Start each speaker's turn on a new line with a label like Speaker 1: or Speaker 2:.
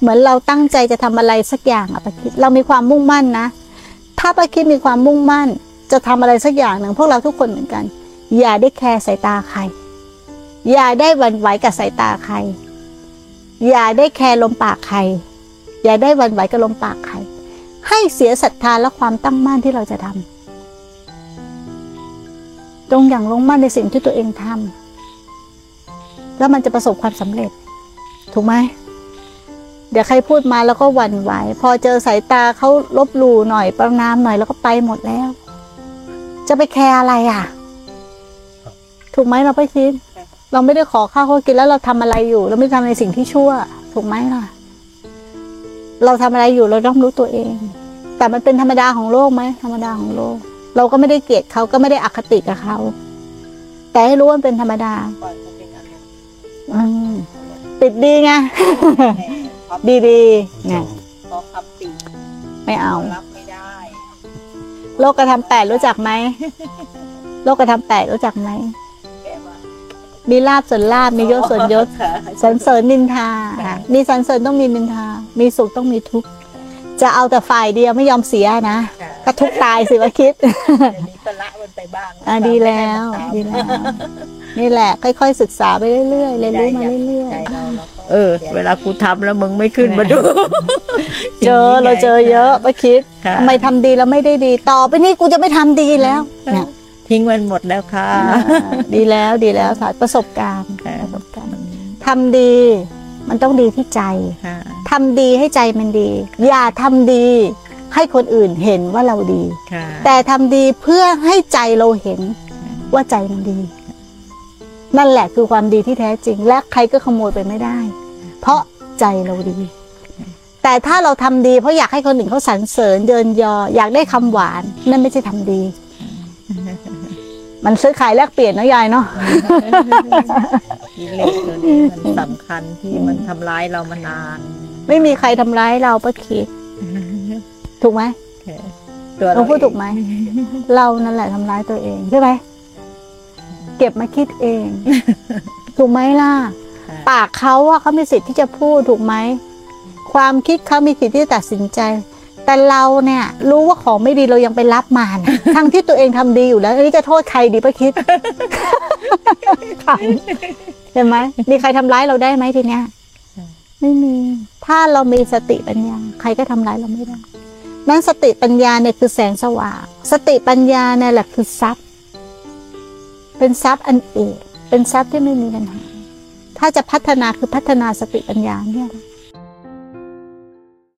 Speaker 1: เหมือนเราตั้งใจจะทำอะไรสักอย่างอะป้าคิดเรามีความมุ่งมั่นนะ ถ้าป้าคิดมีความมุ่งมั่น จะทำอะไรสักอย่างหนึ่งพวกเราทุกคนเหมือนกัน อย่าได้แคร์สายตาใคร อย่าได้หวั่นไหวกับสายตาใคร อย่าได้แคร์ลมปากใคร อย่าได้หวั่นไหวกับลมปากใคร ให้เสียศรัทธาและความตั้งมั่นที่เราจะทำตรงอย่างลงมั่นในสิ่งที่ตัวเองทำแล้วมันจะประสบความสำเร็จ ถูกไหม เดี๋ยวใครพูดมาแล้วก็หวั่นไหว พอเจอสายตาเขาลบหลู่หน่อย ประนามหน่อยแล้วก็ไปหมดแล้ว จะไปแคร์อะไรอะ ถูกไหมเราไปคิดเราไม่ได้ขอข้าวเขากินแล้วเราทำอะไรอยู่ เราไม่ได้ทำในสิ่งที่ชั่ว ถูกไหมล่ะ เราทำอะไรอยู่เราต้องรู้ตัวเอง แต่มันเป็นธรรมดาของโลกไหมธรรมดาของโลก เราก็ไม่ได้เกลียดเขาก็ไม่ได้อคติกับเขา แต่ให้รู้ว่ามันเป็นธรรมดา
Speaker 2: ปล่อยเขาเป็นอารมณ์
Speaker 1: อืมติดดีไง ดีดีๆไง
Speaker 2: พอคำติ
Speaker 1: ไม่เอา
Speaker 2: รับไม่ได้
Speaker 1: โลกกระทำแปดรู้จักไหมโลกกระทำแปดรู้จักไหม
Speaker 2: แกว่า
Speaker 1: มีลาบส่วนลาบมียศส่วนยศ
Speaker 2: ค่ะ
Speaker 1: สรรเสริญนินทา มีสรรเสริญต้องมีนินทา มีสุขต้องมีทุกข์จะเอาแต่ฝ่ายเดียวไม่ยอมเสียนะ
Speaker 2: ค่ะ
Speaker 1: ก็ทุกข์ตายสิวะคิด
Speaker 2: เดี๋ยวนี้ก็ละมันไปบ้าง
Speaker 1: อะดีแล้วดีแล้ว นี่แหละ ค่อย ๆ ศึกษาไปเรื่อยๆเรียนรู้มาเรื่อย
Speaker 2: ใจ เราเราก็
Speaker 3: เออ เวลากูทำแล้วมึงไม่ขึ้นมาดู
Speaker 1: ๆเจอเราเจอเยอะป้าคิด
Speaker 3: ค่ะ
Speaker 1: ทำไมทำดีแล้วไม่ได้ดี ต่อไปนี้กูจะไม่ทำดีแล้วเนี่ย
Speaker 3: ทิ้งมันหมดแล้วค่ะ
Speaker 1: อ่าดีแล้วดีแล้วค่ะประสบการณ์
Speaker 3: ค่ะ
Speaker 1: ประสบการณ์ทำดีมันต้องดีที่ใจ
Speaker 3: ค่ะ
Speaker 1: ทำดีให้ใจมันดี อย่าทำดีให้คนอื่นเห็นว่าเราดี
Speaker 3: ค่ะ
Speaker 1: แต่ทำดีเพื่อให้ใจเราเห็นว่าใจมันดี นั่นแหละคือความดีที่แท้จริง และใครก็ขโมยไปไม่ได้ เพราะใจเราดี แต่ถ้าเราทำดีเพราะอยากให้คนอื่นเขาสรรเสริญเดินยอ อยากได้คำหวาน นั่นไม่ใช่ทำดี มันซื้อขายแลกเปลี่ยนเนอะยายเนาะ
Speaker 3: กิเลสตัวนี้มันสำคัญที่มันทำร้ายเรามานาน
Speaker 1: ไม่มีใครทำร้ายเราป้าคิดถูกไหม
Speaker 3: ตัว
Speaker 1: เราพูดถูกไหม เรานั่นแหละทำร้ายตัวเองใช่ไหม เก็บมาคิดเอง ถูกไหมล่ะ ปากเขาอะเขามีสิทธิ์ที่จะพูดถูกไหม ความคิดเขามีสิทธิ์ที่จะตัดสินใจ แต่เราเนี่ยรู้ว่าของไม่ดีเรายังไปรับมานะทั้งที่ตัวเองทำดีอยู่แล้วอันนี้จะโทษใครดีป้าคิดขำเห็นไหมมีใครทำร้ายเราได้ไหมทีเนี้ยไม่มี ถ้าเรามีสติปัญญา ใครก็ทำร้ายเราไม่ได้นั้นสติปัญญาเนี่ยคือแสงสว่าง สติปัญญาเนี่ยแหละคือทรัพย์ เป็นทรัพย์อันเอกเป็นทรัพย์ที่ไม่มีปัญหา ถ้าจะพัฒนาคือพัฒนาสติปัญญาเนี่ยแหละ